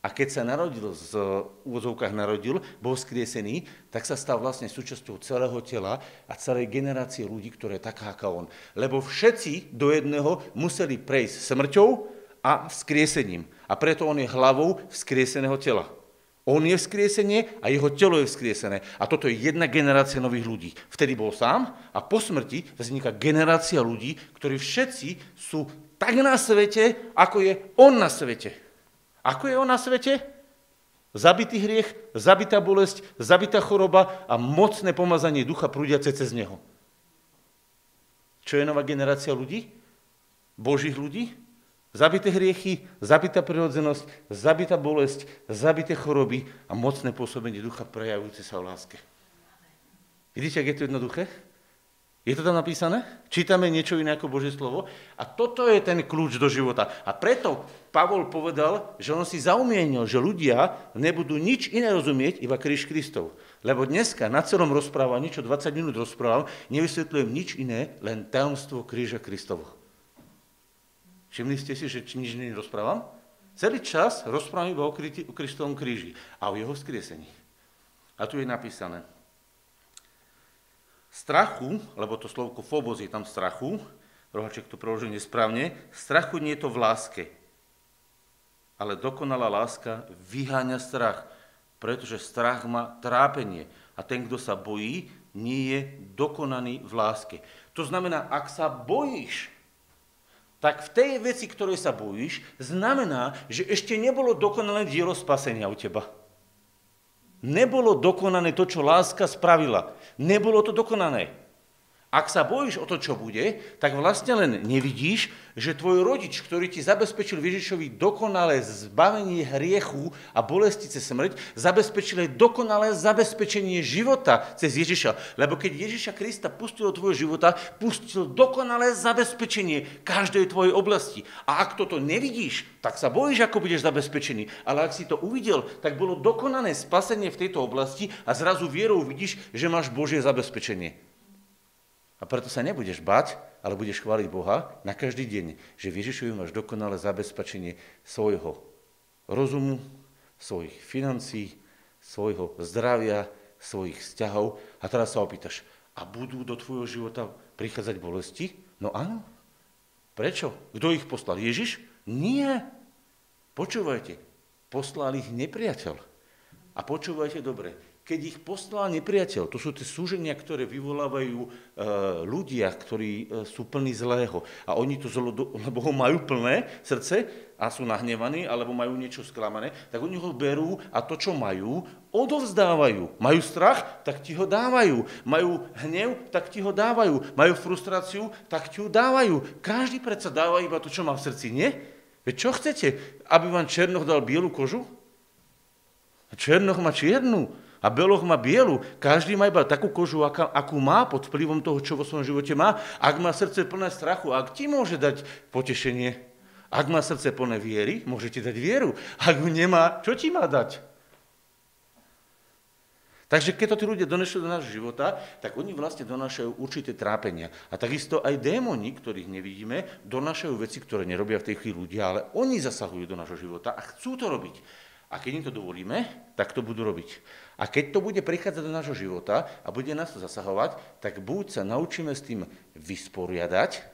A keď sa narodil, z úvodzovkách narodil, bol skriesený, tak sa stal vlastne súčasťou celého tela a celej generácie ľudí, ktoré taká ako on. Lebo všetci do jedného museli prejsť smrťou a vzkriesením. A preto on je hlavou vzkrieseného tela. On je vzkriesenie a jeho telo je vzkriesené. A toto je jedna generácia nových ľudí. Vtedy bol sám a po smrti vzniká generácia ľudí, ktorí všetci sú tak na svete, ako je on na svete. Ako je on na svete? Zabitý hriech, zabitá bolesť, zabitá choroba a mocné pomazanie ducha prúdiace cez neho. Čo je nová generácia ľudí? Božích ľudí? Zabité hriechy, zabitá prirodzenosť, zabitá bolesť, zabité choroby a mocné pôsobenie ducha prejavujúce sa o láske. Vidíte, ak je to jednoduché? Je to tam napísané? Čítame niečo iné ako Božie slovo? A toto je ten kľúč do života. A preto Pavol povedal, že on si zaumienil, že ľudia nebudú nič iné rozumieť, iba kríž Kristov. Lebo dneska na celom rozprávaní, čo 20 minút rozprávam, nevysvetľujem nič iné, len tajomstvo kríža Kristovo. Všimli ste si, že nič rozprávam? Celý čas rozprávam iba o Kristovom kríži a o jeho skriesení. A tu je napísané. Strachu, lebo to slovko fobos je tam strachu, rohaček to preložil nesprávne, strachu nie je to v láske, ale dokonalá láska vyháňa strach, pretože strach má trápenie a ten, kto sa bojí, nie je dokonaný v láske. To znamená, ak sa bojíš, tak v tej veci, ktorej sa bojíš, znamená, že ešte nebolo dokonalé dielo spasenia u teba. не било доконане то што ласка справила, не било то доконане. Ak sa bojíš o to, čo bude, tak vlastne len nevidíš, že tvoj rodič, ktorý ti zabezpečil Ježišovi dokonalé zbavenie hriechu a bolesti cez smrť, zabezpečil aj dokonalé zabezpečenie života cez Ježiša. Lebo keď Ježiša Krista pustil do tvojho života, pustil dokonalé zabezpečenie každej tvojej oblasti. A ak toto nevidíš, tak sa bojíš, ako budeš zabezpečený. Ale ak si to uvidel, tak bolo dokonané spasenie v tejto oblasti a zrazu vierou vidíš, že máš Božie zabezpečenie. A preto sa nebudeš bať, ale budeš chváliť Boha na každý deň, že v Ježišovi máš dokonalé zabezpečenie svojho rozumu, svojich financí, svojho zdravia, svojich vzťahov. A teraz sa opýtaš, a budú do tvojho života prichádzať bolesti? No áno. Prečo? Kto ich poslal? Ježiš? Nie. Počúvajte, poslal ich nepriateľ. A počúvajte dobre, keď ich poslal nepriateľ. To sú tie súženia, ktoré vyvolávajú e, ľudia, ktorí e, sú plní zlého. A oni to zlo, lebo ho majú plné srdce a sú nahnevaní, alebo majú niečo sklamané, tak oni ho berú a to, čo majú, odovzdávajú. Majú strach, tak ti ho dávajú. Majú hnev, tak ti ho dávajú. Majú frustráciu, tak ti ho dávajú. Každý predsa dáva iba to, čo má v srdci, nie? Veď čo chcete? Aby vám Černoch dal bielu kožu? Černoch má čiernu. A beloch má bielu. Každý má iba takú kožu, aká, akú má pod vplyvom toho, čo vo svojom živote má. Ak má srdce plné strachu, ak ti môže dať potešenie, ak má srdce plné viery, môže ti dať vieru. Ak ju nemá, čo ti má dať? Takže keď to tí ľudia donesú do nášho života, tak oni vlastne donášajú určité trápenia. A takisto aj démoni, ktorých nevidíme, donášajú veci, ktoré nerobia v tej chvíli ľudia, ale oni zasahujú do nášho života a chcú to robiť. A keď im to dovolíme, tak to budú robiť. A keď to bude prichádzať do nášho života a bude nás to zasahovať, tak buď sa naučíme s tým vysporiadať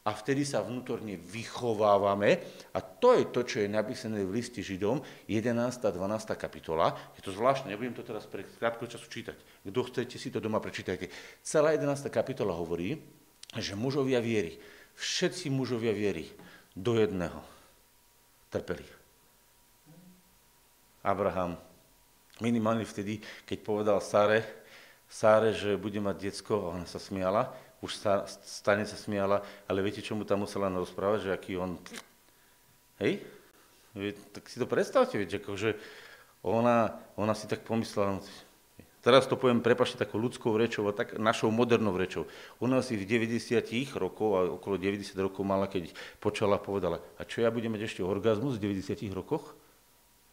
a vtedy sa vnútorne vychovávame. A to je to, čo je napísané v liste Židom, 11. a 12. kapitola. Je to zvláštne, nebudem to teraz pre krátko času čítať. Kto chcete, si to doma prečítajte. Celá 11. kapitola hovorí, že mužovia viery, všetci mužovia viery do jedného trpeli Abraham minimálne vtedy, keď povedal Sáre, Sáre, že bude mať diecko, ona sa smiala, už sa, stane sa smiala, ale viete, čo mu tam musela rozprávať, že aký on... Hej? Tak si to predstavte, viete, akože ona, ona si tak pomyslela, no, teraz to poviem, prepašte, takou ľudskou rečou a tak našou modernou rečou. Ona si v 90 rokov, a okolo 90 rokov mala, keď počala, povedala, a čo ja budem mať ešte orgazmus v 90 rokoch?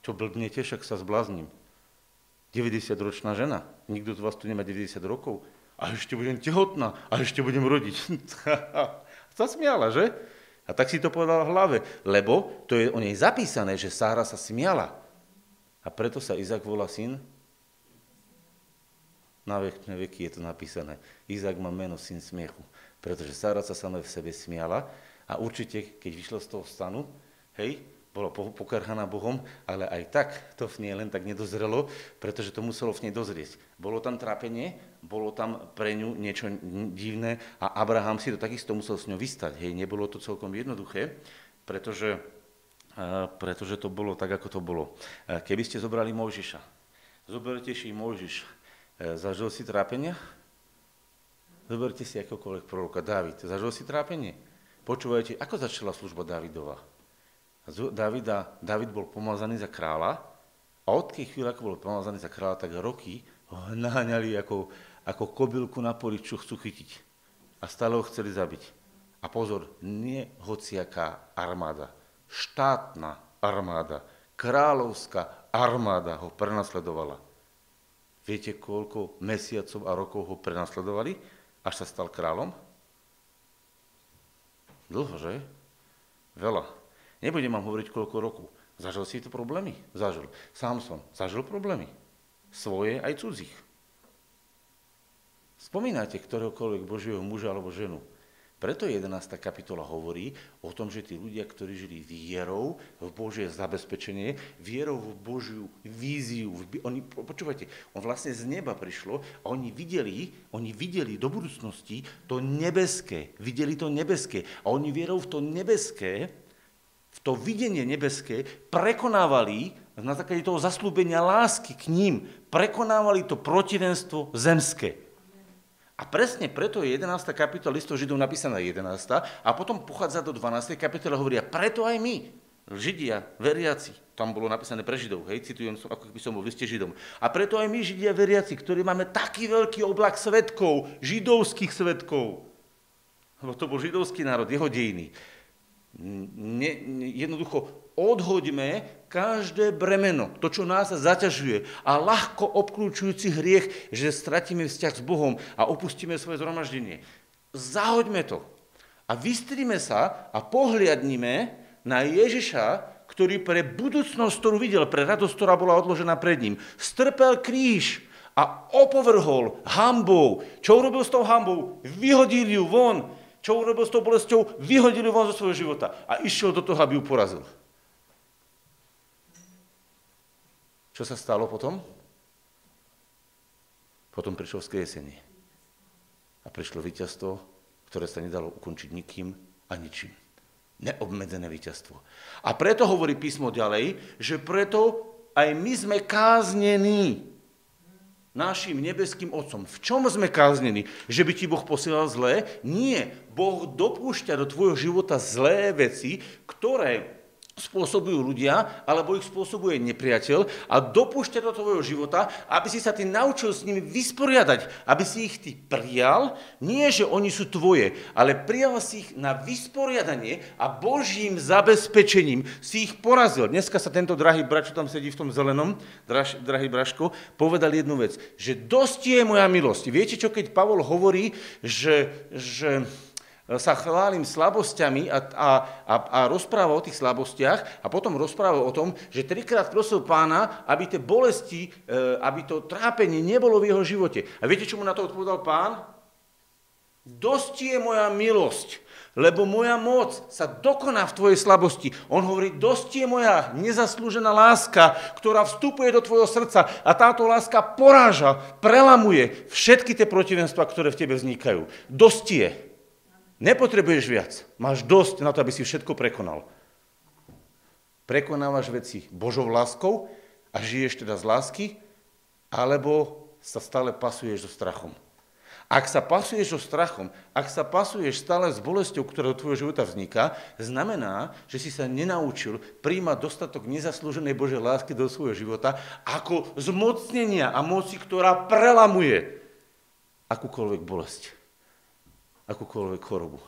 Čo blbnete, však sa zblázním. 90-ročná žena, nikto z vás tu nemá 90 rokov, a ešte budem tehotná, a ešte budem rodiť. Zasmiala, že? A tak si to povedal v hlave, lebo to je o nej zapísané, že Sára sa smiala. A preto sa Izak volá syn? Na vekné veky je to napísané. Izak má meno syn smiechu, pretože Sára sa samé v sebe smiala a určite, keď vyšla z toho stanu, hej, bola pokarhaná Bohom, ale aj tak to v nej len tak nedozrelo, pretože to muselo v nej dozrieť. Bolo tam trápenie, bolo tam pre ňu niečo divné a Abraham si to takisto musel s ňou vystať. Hej, nebolo to celkom jednoduché, pretože, pretože to bolo tak, ako to bolo. Keby ste zobrali Mojžiša, zoberte si Mojžiš, e, zažil si trápenia? Zoberte si akokoľvek proroka Dávid, zažil si trápenie? Počúvajte, ako začala služba Dávidova? Davida, David bol pomazaný za kráľa a od tej chvíle, ako bol pomazaný za kráľa, tak roky ho naháňali ako, ako kobylku na poli, čo chcú chytiť. A stále ho chceli zabiť. A pozor, nie hociaká armáda, štátna armáda, kráľovská armáda ho prenasledovala. Viete, koľko mesiacov a rokov ho prenasledovali, až sa stal kráľom? Dlho, že? Veľa. Nebudem vám hovoriť koľko rokov. Zažil si to problémy? Zažil. Samson zažil problémy. Svoje aj cudzích. Spomínate ktoréhokoľvek Božieho muža alebo ženu. Preto 11. kapitola hovorí o tom, že tí ľudia, ktorí žili vierou v Božie zabezpečenie, vierou v Božiu víziu, v, oni, počúvajte, on vlastne z neba prišlo a oni videli, oni videli do budúcnosti to nebeské, videli to nebeské a oni vierou v to nebeské v to videnie nebeské prekonávali na základe toho zaslúbenia lásky k ním, prekonávali to protivenstvo zemské. A presne preto je 11. kapitola listov Židov napísaná 11. a potom pochádza do 12. kapitola hovoria, preto aj my, Židia, veriaci, tam bolo napísané pre Židov, hej, citujem, ako by som bol v liste Židom. A preto aj my, Židia, veriaci, ktorí máme taký veľký oblak svetkov, židovských svetkov, lebo to bol židovský národ, jeho dejiny, ne, jednoducho odhoďme každé bremeno, to, čo nás zaťažuje a ľahko obklúčujúci hriech, že stratíme vzťah s Bohom a opustíme svoje zhromaždenie. Zahoďme to a vystríme sa a pohliadnime na Ježiša, ktorý pre budúcnosť, ktorú videl, pre radosť, ktorá bola odložená pred ním, strpel kríž a opovrhol hambou. Čo urobil s tou hambou? Vyhodil ju von čo urobil s tou bolesťou? Vyhodili von zo svojho života a išiel do toho, aby ju porazil. Čo sa stalo potom? Potom prišlo vzkriesenie. A prišlo víťazstvo, ktoré sa nedalo ukončiť nikým a ničím. Neobmedzené víťazstvo. A preto hovorí písmo ďalej, že preto aj my sme káznení našim nebeským Otcom. V čom sme káznení? Že by ti Boh posielal zlé? Nie. Boh dopúšťa do tvojho života zlé veci, ktoré spôsobujú ľudia, alebo ich spôsobuje nepriateľ a dopúšťa do tvojho života, aby si sa ty naučil s nimi vysporiadať, aby si ich ty prijal, nie že oni sú tvoje, ale prijal si ich na vysporiadanie a Božím zabezpečením si ich porazil. Dneska sa tento drahý brač, čo tam sedí v tom zelenom, drahý, drahý Braško, povedal jednu vec, že dosť je moja milosť. Viete čo, keď Pavol hovorí, že, že sa chválim slabosťami a, a, a, a rozpráva o tých slabostiach a potom rozpráva o tom, že trikrát prosil pána, aby tie bolesti, e, aby to trápenie nebolo v jeho živote. A viete, čo mu na to odpovedal pán? Dosť je moja milosť, lebo moja moc sa dokoná v tvojej slabosti. On hovorí, dosť je moja nezaslúžená láska, ktorá vstupuje do tvojho srdca a táto láska poráža, prelamuje všetky tie protivenstva, ktoré v tebe vznikajú. Dosť je. Nepotrebuješ viac. Máš dosť na to, aby si všetko prekonal. Prekonávaš veci Božou láskou a žiješ teda z lásky, alebo sa stále pasuješ so strachom. Ak sa pasuješ so strachom, ak sa pasuješ stále s bolesťou, ktorá do tvojho života vzniká, znamená, že si sa nenaučil príjmať dostatok nezaslúženej Božej lásky do svojho života ako zmocnenia a moci, ktorá prelamuje akúkoľvek bolesť akúkoľvek chorobu,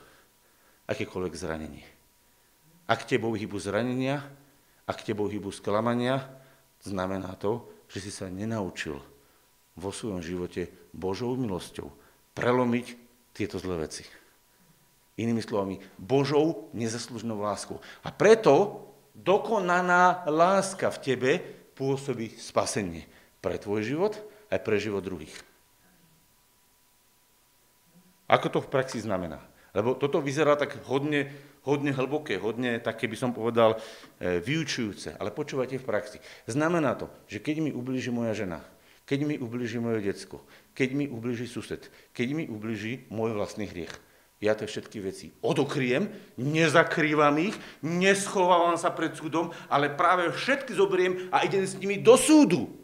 akékoľvek zranenie. Ak tebou hybu zranenia, ak tebou hybu sklamania, znamená to, že si sa nenaučil vo svojom živote Božou milosťou prelomiť tieto zlé veci. Inými slovami, Božou nezaslužnou láskou. A preto dokonaná láska v tebe pôsobí spasenie pre tvoj život aj pre život druhých. Ako to v praxi znamená? Lebo toto vyzerá tak hodne, hodne hlboké, hodne, tak keby som povedal, e, vyučujúce. Ale počúvajte v praxi. Znamená to, že keď mi ublíži moja žena, keď mi ublíži moje decko, keď mi ublíži sused, keď mi ublíži môj vlastný hriech, ja tie všetky veci odokriem, nezakrývam ich, neschovávam sa pred súdom, ale práve všetky zoberiem a idem s nimi do súdu.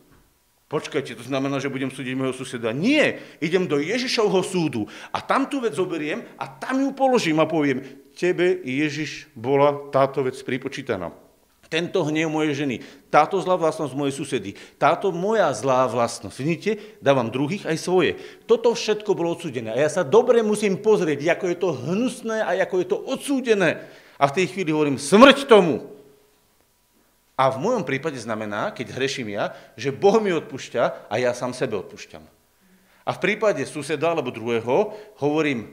Počkajte, to znamená, že budem súdiť môjho suseda. Nie, idem do Ježišovho súdu a tam tú vec zoberiem a tam ju položím a poviem, tebe, Ježiš, bola táto vec pripočítaná. Tento hnev mojej ženy, táto zlá vlastnosť mojej susedy, táto moja zlá vlastnosť. Vidíte, dávam druhých aj svoje. Toto všetko bolo odsúdené. A ja sa dobre musím pozrieť, ako je to hnusné a ako je to odsúdené. A v tej chvíli hovorím, smrť tomu. A v mojom prípade znamená, keď hreším ja, že Boh mi odpúšťa a ja sám sebe odpúšťam. A v prípade suseda alebo druhého hovorím,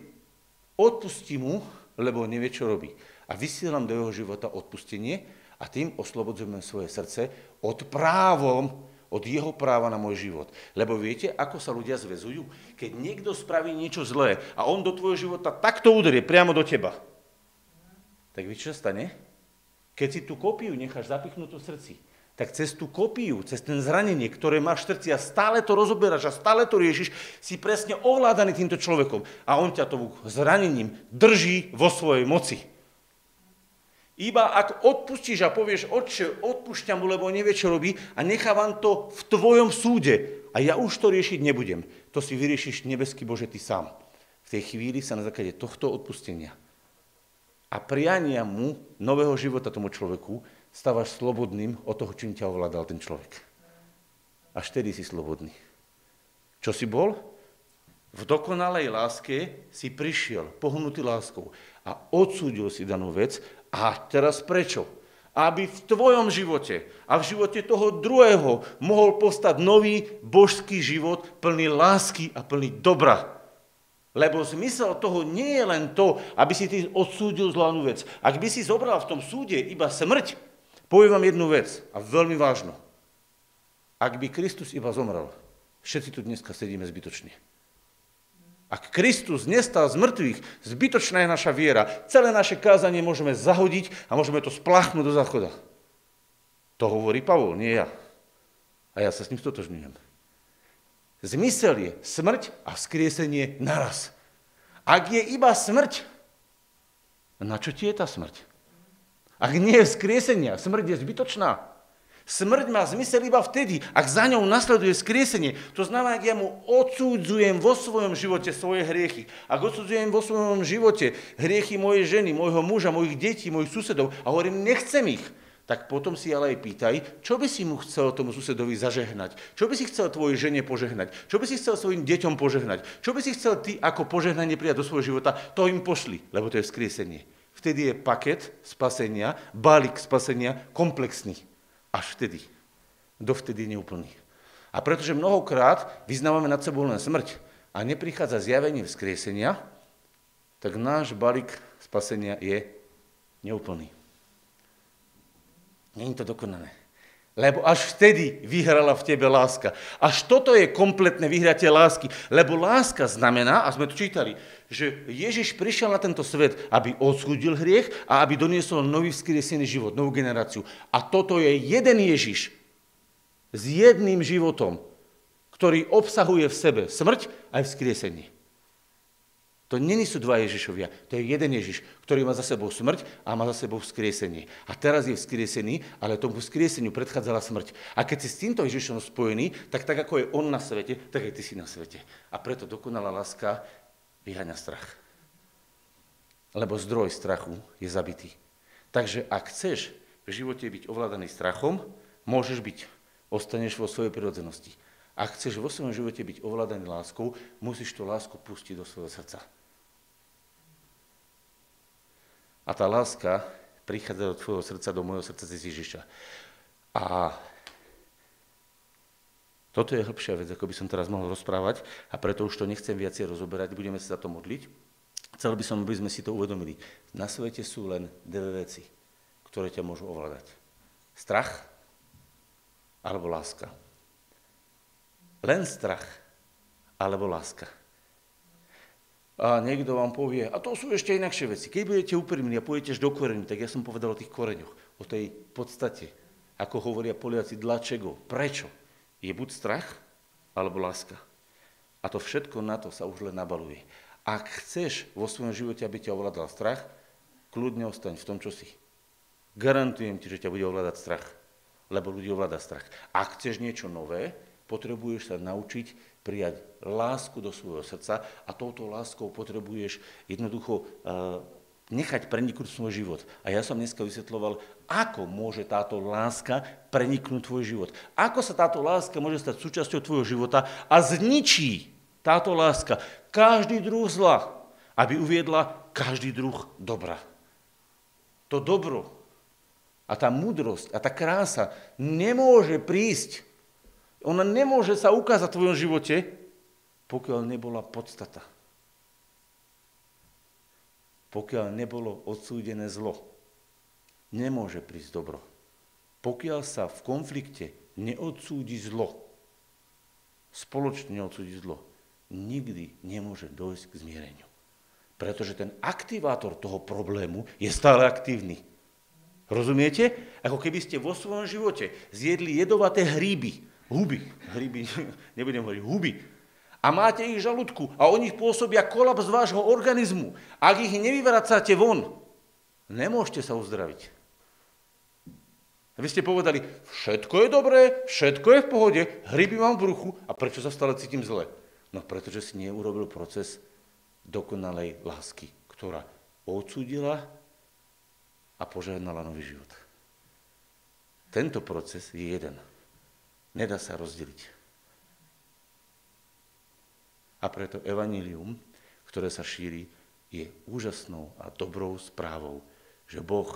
odpusti mu, lebo nevie, čo robí. A vysielam do jeho života odpustenie a tým oslobodzujem svoje srdce od právom, od jeho práva na môj život. Lebo viete, ako sa ľudia zväzujú? Keď niekto spraví niečo zlé a on do tvojho života takto uderie priamo do teba, tak vieš, čo stane? Keď si tú kopiu necháš zapichnutú v srdci, tak cez tú kopiu, cez ten zranenie, ktoré máš v srdci a stále to rozoberáš a stále to riešiš, si presne ovládaný týmto človekom. A on ťa tomu zranením drží vo svojej moci. Iba ak odpustíš a povieš, otče, odpúšťam mu, lebo nevie, čo robí a nechávam to v tvojom súde a ja už to riešiť nebudem. To si vyriešiš nebeský Bože ty sám. V tej chvíli sa na základe tohto odpustenia a priania mu nového života tomu človeku, stávaš slobodným od toho, čím ťa ovládal ten človek. Až vtedy si slobodný. Čo si bol? V dokonalej láske si prišiel, pohnutý láskou a odsúdil si danú vec. A teraz prečo? Aby v tvojom živote a v živote toho druhého mohol postať nový božský život plný lásky a plný dobra. Lebo zmysel toho nie je len to, aby si ty odsúdil zlanú vec. Ak by si zobral v tom súde iba smrť, poviem vám jednu vec, a veľmi vážnu. Ak by Kristus iba zomrel, všetci tu dneska sedíme zbytočne. Ak Kristus nestal z mŕtvych, zbytočná je naša viera. Celé naše kázanie môžeme zahodiť a môžeme to spláchnuť do záchoda. To hovorí Pavol, nie ja. A ja sa s ním stotožňujem. Zmysel je smrť a vzkriesenie naraz. Ak je iba smrť, na čo ti je tá smrť? Ak nie je vzkriesenia, smrť je zbytočná. Smrť má zmysel iba vtedy, ak za ňou nasleduje skriesenie. To znamená, ak ja mu odsúdzujem vo svojom živote svoje hriechy. Ak odsúdzujem vo svojom živote hriechy mojej ženy, môjho muža, mojich detí, mojich susedov a hovorím, nechcem ich, tak potom si ale aj pýtaj, čo by si mu chcel tomu susedovi zažehnať, čo by si chcel tvojej žene požehnať, čo by si chcel svojim deťom požehnať, čo by si chcel ty ako požehnanie prijať do svojho života, to im pošli, lebo to je vzkriesenie. Vtedy je paket spasenia, balík spasenia komplexný. Až vtedy. Dovtedy neúplný. A pretože mnohokrát vyznávame nad sebou len smrť a neprichádza zjavenie vzkriesenia, tak náš balík spasenia je neúplný. Není to dokonané. Lebo až vtedy vyhrala v tebe láska. Až toto je kompletné vyhratie lásky. Lebo láska znamená, a sme to čítali, že Ježiš prišiel na tento svet, aby odsúdil hriech a aby doniesol nový vzkriesený život, novú generáciu. A toto je jeden Ježiš s jedným životom, ktorý obsahuje v sebe smrť aj vzkriesenie. To není sú dva Ježišovia, to je jeden Ježiš, ktorý má za sebou smrť a má za sebou vzkriesenie. A teraz je vzkriesený, ale tomu vzkrieseniu predchádzala smrť. A keď si s týmto Ježišom spojený, tak tak ako je on na svete, tak aj ty si na svete. A preto dokonalá láska vyháňa strach. Lebo zdroj strachu je zabitý. Takže ak chceš v živote byť ovládaný strachom, môžeš byť. Ostaneš vo svojej prirodzenosti. Ak chceš vo svojom živote byť ovládaný láskou, musíš tú lásku pustiť do svojho srdca. A tá láska prichádza do tvojho srdca, do môjho srdca cez Ježiša. A toto je hĺbšia vec, ako by som teraz mohol rozprávať a preto už to nechcem viacej rozoberať, budeme sa za to modliť. Chcel by som, aby sme si to uvedomili. Na svete sú len dve veci, ktoré ťa môžu ovládať. Strach alebo láska. Len strach alebo láska. A niekto vám povie, a to sú ešte inakšie veci. Keď budete úprimní a pôjdete do koreňu, tak ja som povedal o tých koreňoch, o tej podstate, ako hovoria Poliaci, dlačego, prečo. Je buď strach, alebo láska. A to všetko na to sa už len nabaluje. Ak chceš vo svojom živote, aby ťa ovládal strach, kľudne ostaň v tom, čo si. Garantujem ti, že ťa bude ovládať strach, lebo ľudí ovláda strach. Ak chceš niečo nové, potrebuješ sa naučiť prijať lásku do svojho srdca a touto láskou potrebuješ jednoducho uh, nechať preniknúť svoj život. A ja som dneska vysvetloval, ako môže táto láska preniknúť tvoj život. Ako sa táto láska môže stať súčasťou tvojho života a zničí táto láska každý druh zla, aby uviedla každý druh dobra. To dobro a tá múdrosť a tá krása nemôže prísť ona nemôže sa ukázať v tvojom živote, pokiaľ nebola podstata. Pokiaľ nebolo odsúdené zlo. Nemôže prísť dobro. Pokiaľ sa v konflikte neodsúdi zlo, spoločne neodsúdi zlo, nikdy nemôže dojsť k zmiereniu. Pretože ten aktivátor toho problému je stále aktívny. Rozumiete? Ako keby ste vo svojom živote zjedli jedovaté hríby, huby, hryby, nebudem hovoriť, huby. A máte ich žalúdku a oni pôsobia kolaps vášho organizmu. Ak ich nevyvracáte von, nemôžete sa uzdraviť. Vy ste povedali, všetko je dobré, všetko je v pohode, hryby mám v bruchu a prečo sa stále cítim zle? No pretože si neurobil proces dokonalej lásky, ktorá odsúdila a požehnala nový život. Tento proces je jeden. Nedá sa rozdeliť. A preto evanílium, ktoré sa šíri, je úžasnou a dobrou správou, že Boh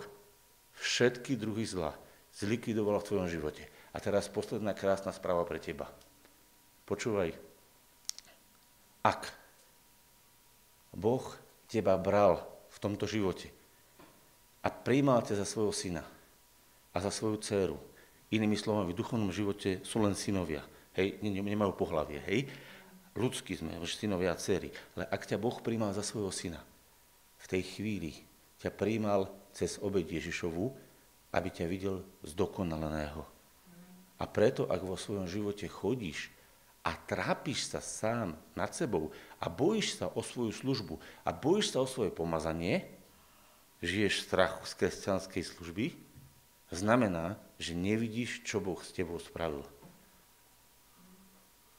všetky druhy zla zlikvidoval v tvojom živote. A teraz posledná krásna správa pre teba. Počúvaj. Ak Boh teba bral v tomto živote a príjmal ťa za svojho syna a za svoju dceru, Inými slovami, v duchovnom živote sú len synovia. Hej, nemajú pohlavie, hej. Ľudskí sme, synovia a dcery. Ale ak ťa Boh príjmal za svojho syna, v tej chvíli ťa príjmal cez obeď Ježišovu, aby ťa videl zdokonaleného. A preto, ak vo svojom živote chodíš a trápiš sa sám nad sebou a bojíš sa o svoju službu a bojíš sa o svoje pomazanie, žiješ strachu z kresťanskej služby, znamená, že nevidíš, čo Boh s tebou spravil.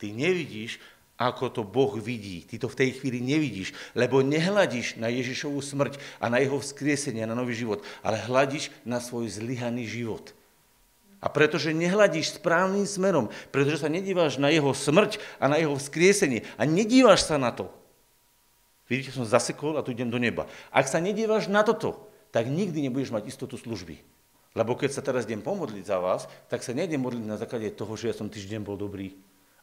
Ty nevidíš, ako to Boh vidí. Ty to v tej chvíli nevidíš, lebo nehľadíš na Ježišovú smrť a na jeho vzkriesenie, na nový život, ale hľadíš na svoj zlyhaný život. A pretože nehľadíš správnym smerom, pretože sa nedíváš na jeho smrť a na jeho vzkriesenie a nedíváš sa na to. Vidíte, som zasekol a tu idem do neba. Ak sa nedíváš na toto, tak nikdy nebudeš mať istotu služby. Lebo keď sa teraz idem pomodliť za vás, tak sa nejdem modliť na základe toho, že ja som týždeň bol dobrý,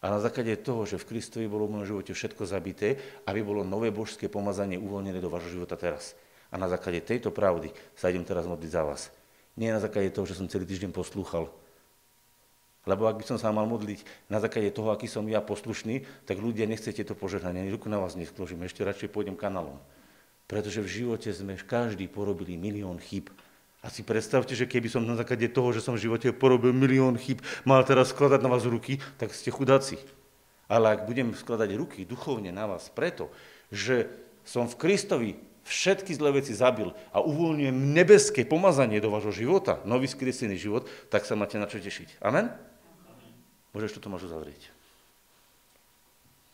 a na základe toho, že v Kristovi bolo v mojom živote všetko zabité, aby bolo nové božské pomazanie uvoľnené do vášho života teraz. A na základe tejto pravdy sa idem teraz modliť za vás. Nie na základe toho, že som celý týždeň poslúchal. Lebo ak by som sa mal modliť na základe toho, aký som ja poslušný, tak ľudia nechcete to požehnanie, ani ruku na vás neskložím, ešte radšej pôjdem kanálom. Pretože v živote sme každý porobili milión chyb a si predstavte, že keby som na základe toho, že som v živote porobil milión chyb, mal teraz skladať na vás ruky, tak ste chudáci. Ale ak budem skladať ruky duchovne na vás preto, že som v Kristovi všetky zlé veci zabil a uvoľňujem nebeské pomazanie do vášho života, nový skriesený život, tak sa máte na čo tešiť. Amen? Môžeš to Tomáš uzavrieť.